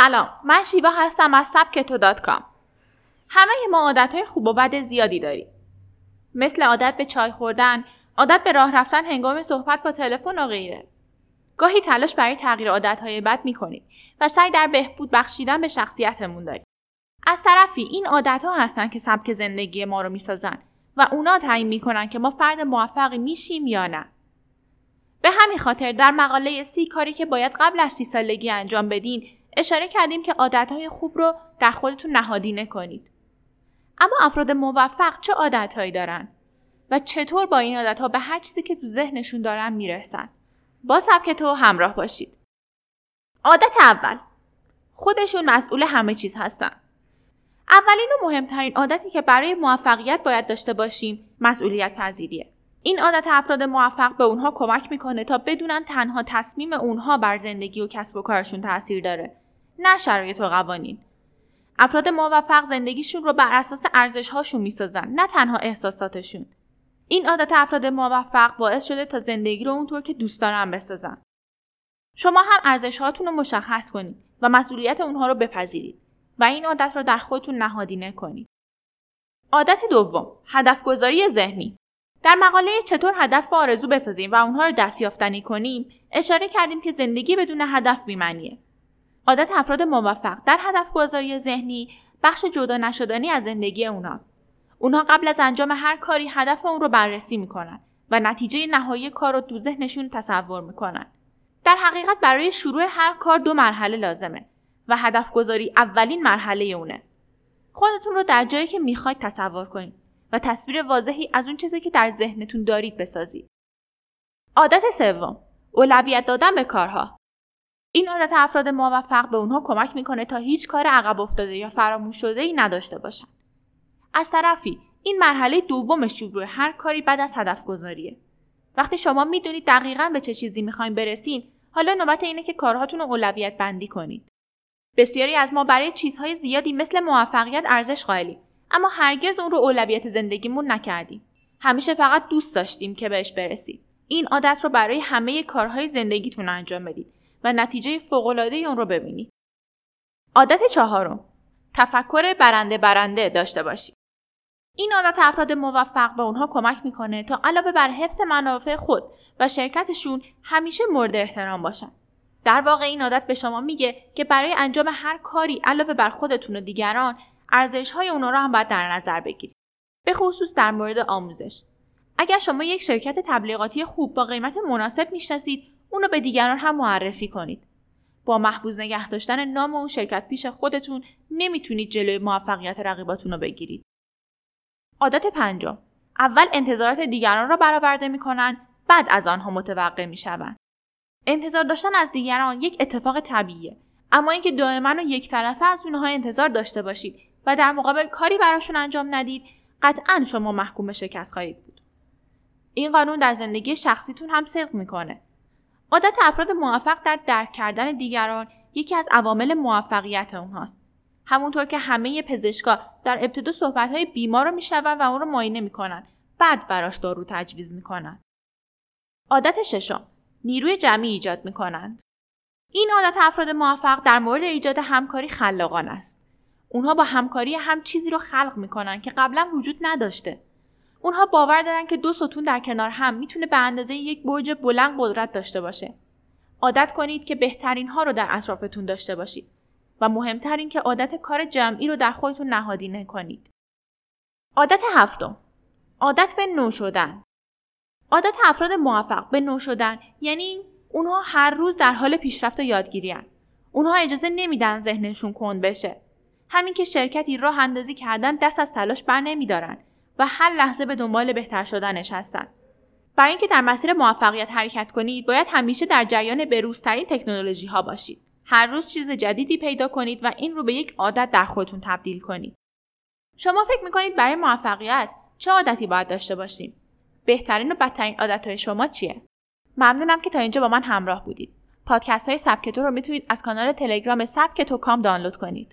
سلام من شیوا هستم از سبکتو دات کام. همه ما عادت های خوب و بد زیادی داریم. مثل عادت به چای خوردن عادت به راه رفتن هنگام صحبت با تلفن و غیره. گاهی تلاش برای تغییر های بد می‌کنیم و سعی در بهبود بخشیدن به شخصیتمون داریم. از طرفی این عادت ها هستن که سبک زندگی ما رو می‌سازن و اونا تعیین می‌کنن که ما فرد موفقی میشیم یا نه. به همین خاطر در مقاله سی کاری که باید قبل از سی سالگی انجام بدین اشاره کردیم که عادتهای خوب رو در خودتون نهادینه کنید. اما افراد موفق چه عادتهایی دارن؟ و چطور با این عادتها به هر چیزی که تو ذهنشون دارن می‌رسن؟ با سبک تو همراه باشید. عادت اول خودشون مسئول همه چیز هستن. اولین و مهمترین عادتی که برای موفقیت باید داشته باشیم مسئولیت پذیریه. این عادت افراد موفق به اونها کمک می‌کنه تا بدونن تنها تصمیم اونها بر زندگی و کسب و کارشون تاثیر داره نه شرایط و قوانین. افراد موفق زندگیشون رو بر اساس ارزش هاشون می‌سازن نه تنها احساساتشون. این عادت افراد موفق باعث شده تا زندگی رو اونطور که دوست دارن بسازن. شما هم ارزش هاتون رو مشخص کنید و مسئولیت اونها رو بپذیرید و این عادت رو در خودتون نهادینه کنید عادت دوم هدف گذاری ذهنی. در مقاله چطور هدف و آرزو بسازیم و اونها رو دستیافتنی کنیم اشاره کردیم که زندگی بدون هدف بیمنیه عادت افراد موفق در هدف گذاری ذهنی بخش جدا نشدنی از زندگی اوناست. اونها قبل از انجام هر کاری هدف اون رو بررسی می‌کنن و نتیجه نهایی کار رو تو ذهنشون تصور می‌کنن. در حقیقت برای شروع هر کار دو مرحله لازمه و هدف گذاری اولین مرحله اونه. خودتون رو در جایی که می‌خواید تصور کنید و تصویر واضحی از اون چیزی که در ذهنتون دارید بسازید. عادت سوم اولویت دادن به کارها. این عادت افراد موفق به اونها کمک می‌کنه تا هیچ کار عقب افتاده یا فراموش شده ای نداشته باشن. از طرفی این مرحله دوم شروع هر کاری بعد از هدف گذاریه. وقتی شما می‌دونید دقیقا به چه چیزی می‌خواین برسین حالا نوبت اینه که کارهاتون رو اولویت بندی کنید. بسیاری از ما برای چیزهای زیادی مثل موفقیت ارزش قائلیم اما هرگز اون رو اولویت زندگیمون نکردیم. همیشه فقط دوست داشتیم که بهش برسیم. این عادت رو برای همه کارهای زندگیتون انجام بدید و نتیجه فوق‌العاده اون رو ببینید. عادت چهارم تفکر برنده برنده داشته باشید. این عادت افراد موفق به اونها کمک می‌کنه تا علاوه بر حفظ منافع خود و شرکتشون همیشه مورد احترام باشن. در واقع این عادت به شما میگه که برای انجام هر کاری علاوه بر خودتون و دیگران ارزش های اونا رو هم باید در نظر بگیرید. به خصوص در مورد آموزش. اگر شما یک شرکت تبلیغاتی خوب با قیمت مناسب می‌شناسید، اونو به دیگران هم معرفی کنید. با محفوظ نگه داشتن نام اون شرکت پیش خودتون نمی‌تونید جلوی موفقیت رقیباتون رو بگیرید. عادت پنجم. اول انتظارات دیگران را برآورده می‌کنند بعد از آنها متوقع می‌شوند. انتظار داشتن از دیگران یک اتفاق طبیعیه. اما اینکه دائما و یک طرفه از اونها انتظار داشته باشید و در مقابل کاری براشون انجام ندید قطعا شما محکوم به شکست خواهید بود. این قانون در زندگی شخصیتون هم صدق می‌کنه. عادت افراد موفق در درک کردن دیگران یکی از عوامل موفقیت اونهاست همونطور که همه پزشکا در ابتدا صحبتهای بیمار رو میشنون و اون رو معاینه می‌کنن. بعد براش دارو تجویز می‌کنن. عادت ششم. نیروی جمعی ایجاد می‌کنند. این عادت افراد موفق در مورد ایجاد همکاری خلاقان است. اونها با همکاری هم چیزی رو خلق می‌کنن که قبلا وجود نداشته. اونها باور دارن که دو ستون در کنار هم می‌تونه به اندازه یک برج بلند قدرت داشته باشه. عادت کنید که بهترین ها رو در اطرافتون داشته باشید و مهمتر این که عادت کار جمعی رو در خودتون نهادینه کنید. عادت هفتم عادت به نو شدن عادت افراد موفق به نو شدن یعنی اونها هر روز در حال پیشرفت و یادگیری هن. اونها اجازه نمیدن ذهنشون کند بشه همین که شرکتی راه اندازی کردن دست از تلاش بر نمیدارن و هر لحظه به دنبال بهتر شدنش هستن. برای اینکه در مسیر موفقیت حرکت کنید باید همیشه در جریان بروزترین تکنولوژی ها باشید. هر روز چیز جدیدی پیدا کنید و این رو به یک عادت در خودتون تبدیل کنید. شما فکر می‌کنید برای موفقیت چه عادتی باید داشته باشیم؟ بهترین و بدترین عادت های شما چیه؟ ممنونم که تا اینجا با من همراه بودید. پادکست های سبکتو رو می‌تونید از کانال تلگرام سبکتو کام دانلود کنید.